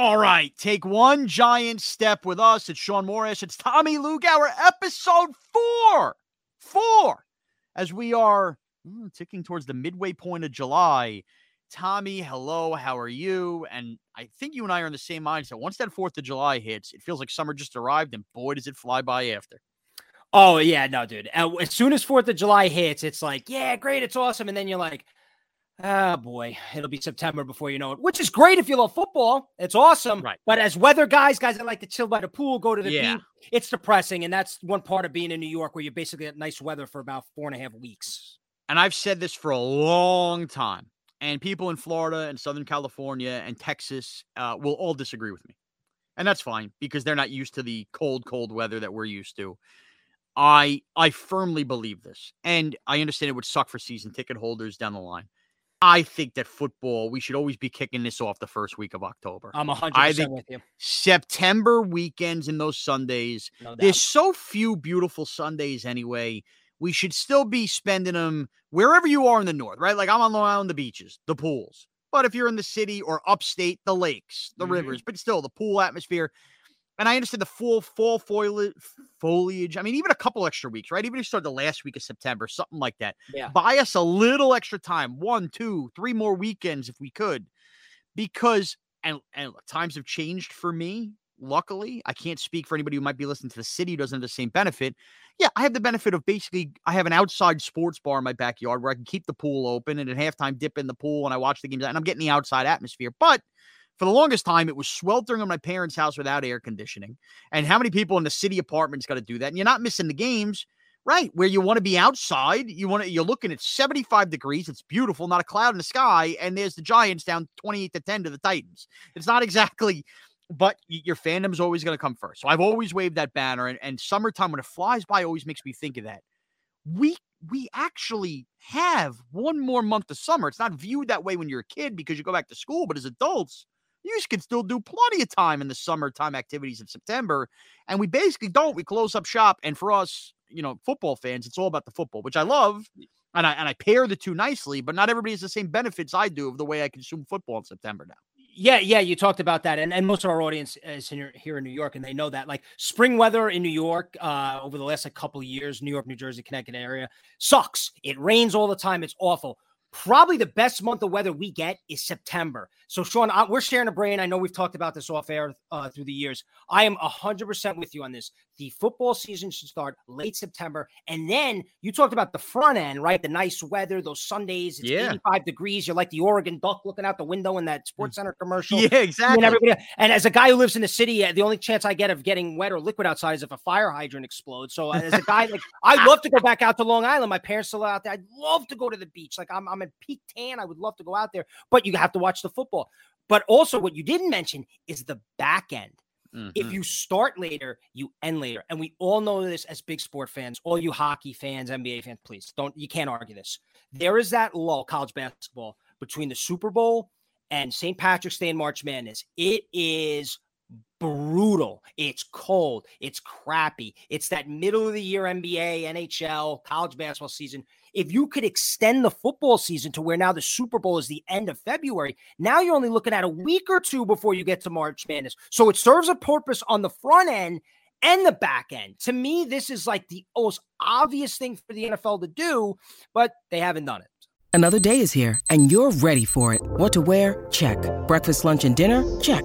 All right, take one giant step with us. It's Shaun Morash. It's Tommy Lugauer, episode four. Four. As we are mm, ticking towards the midway point of July. Tommy, hello. How are you? And I think you and I are in the same mindset. Once that 4th of July hits, it feels like summer just arrived, and boy, does it fly by after. Oh, yeah, no, dude. As soon as 4th of July hits, it's like, yeah, great, it's awesome. And then you're like, Oh boy, it'll be September before you know it, which is great if you love football. It's awesome. Right. But as weather guys, guys that like to chill by the pool, go to the Yeah. beach, it's depressing. And that's one part of being in New York where you're basically at nice weather for about four and a half weeks. And I've said this for a long time. And people in Florida and Southern California and Texas uh, will all disagree with me. And that's fine because they're not used to the cold, cold weather that we're used to. I I firmly believe this. And I understand it would suck for season ticket holders down the line. I think that football, we should always be kicking this off the first week of October. I'm 100% I think with you. September weekends and those Sundays. No. There's so few beautiful Sundays anyway. We should still be spending them wherever you are in the north, right? Like I'm on Long Island, the beaches, the pools. But if you're in the city or upstate, the lakes, the Mhm. rivers, but still the pool atmosphere. And I understand the full fall foliage. I mean, even a couple extra weeks, right? Even if you start the last week of September, something like that. Yeah. Buy us a little extra time, one, two, three more weekends if we could, because and and look, times have changed for me. Luckily, I can't speak for anybody who might be listening to the city who doesn't have the same benefit. Yeah, I have the benefit of basically I have an outside sports bar in my backyard where I can keep the pool open and at halftime dip in the pool and I watch the games and I'm getting the outside atmosphere. But for the longest time, it was sweltering in my parents' house without air conditioning. And how many people in the city apartments got to do that? And you're not missing the games, right? Where you want to be outside, you want to, you're looking at 75 degrees. It's beautiful, not a cloud in the sky. And there's the Giants down 28 to 10 to the Titans. It's not exactly, but your fandom's always going to come first. So I've always waved that banner. And, and summertime, when it flies by, always makes me think of that. We we actually have one more month of summer. It's not viewed that way when you're a kid because you go back to school, but as adults, you can still do plenty of time in the summertime activities of September. And we basically don't. We close up shop. And for us, you know, football fans, it's all about the football, which I love. And I and I pair the two nicely, but not everybody has the same benefits I do of the way I consume football in September now. Yeah, yeah, you talked about that, and, and most of our audience is here, here in New York, and they know that. Like spring weather in New York, uh, over the last like, couple of years, New York, New Jersey, Connecticut area sucks. It rains all the time. It's awful. Probably the best month of weather we get is September. So, Shaun, I, we're sharing a brain. I know we've talked about this off air uh, through the years. I am 100% with you on this. The football season should start late September. And then you talked about the front end, right? The nice weather, those Sundays, it's Yeah. 85 degrees. You're like the Oregon Duck looking out the window in that Sports Center commercial. Yeah, And exactly. everybody, and as a guy who lives in the city, uh, the only chance I get of getting wet or liquid outside is if a fire hydrant explodes. So, uh, as a guy, like I love to go back out to Long Island. My parents still out there. I'd love to go to the beach. Like I'm, I'm peak tan. I would love to go out there, but you have to watch the football. But also, what you didn't mention is the back end. If Mhm. you start later, you end later. And we all know this as big sport fans, all you hockey fans, NBA fans, please don't, you can't argue this. There is that lull, college basketball, between the Super Bowl and St. Patrick's Day and March Madness. It is brutal. It's cold. It's crappy. It's that middle of the year NBA, NHL, college basketball season. If you could extend the football season to where now the Super Bowl is the end of February, now you're only looking at a week or two before you get to March Madness. So it serves a purpose on the front end and the back end. To me, this is like the most obvious thing for the NFL to do, but they haven't done it. Another day is here, and you're ready for it. What to wear? Check. Breakfast, lunch, and dinner? Check.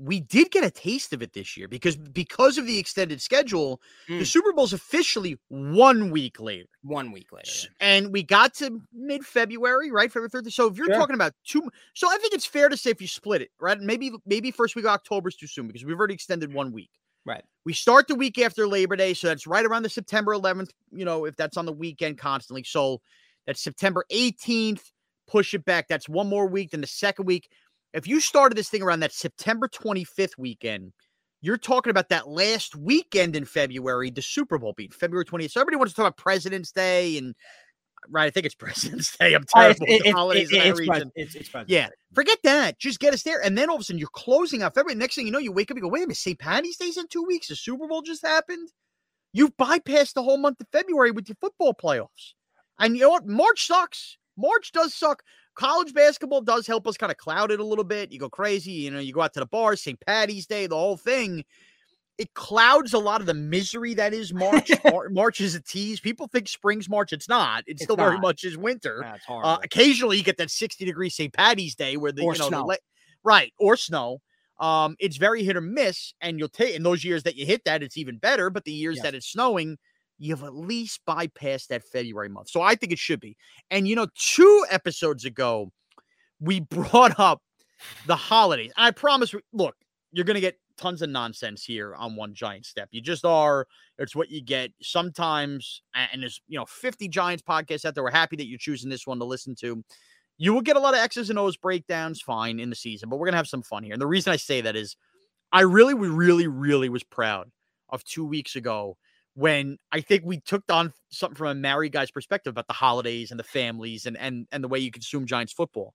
we did get a taste of it this year because because of the extended schedule, the Mm. Super Bowl's officially one week later. one week later. And we got to mid February, right? February 30th. So if you're Yeah. talking about two, so I think it's fair to say if you split it, right? Maybe maybe first week of October is too soon because we've already extended one week. Right. We start the week after Labor Day, so that's right around the September 11th. You know, if that's on the weekend constantly, so that's September 18th. Push it back. That's one more week than the second week. If you started this thing around that September 25th weekend, you're talking about that last weekend in February, the Super Bowl being February 20th. So everybody wants to talk about President's Day and right. I think it's President's Day. I'm Uh, it's- terrible with the it- it- holidays it- in that it's region. it's- it's Yeah, forget that. Just get us there. And then all of a sudden you're closing out February. Next thing you know, you wake up, you go, wait a minute, St. Patty's Day's in two weeks. The Super Bowl just happened. You've bypassed the whole month of February with your football playoffs. And you know what? March sucks. March does suck. College basketball does help us kind of cloud it a little bit. You go crazy, you know, you go out to the bars, St. Patty's Day, the whole thing. It clouds a lot of the misery that is March. Mar- March is a tease. People think spring's March. It's not. It's, It's still very much is winter. It's horrible. Uh, occasionally, you get that 60 degree St. Patty's Day where the Or you know the snow. la- right or snow. Um, it's very hit or miss, and you'll take in those years that you hit that, it's even better. But the years Yes. that it's snowing, you've at least bypassed that February month. So I think it should be. And you know, two episodes ago, we brought up the holidays. I promise. Look, you're gonna get tons of nonsense here on one giant step. You just are. It's what you get sometimes. And there's you know 50 Giants podcasts out there. We're happy that you're choosing this one to listen to. You will get a lot of X's and O's breakdowns, fine, in the season, but we're gonna have some fun here. And the reason I say that is, I really, really, really was proud of two weeks ago when I think we took on something from a married guy's perspective about the holidays and the families and and and the way you consume Giants football.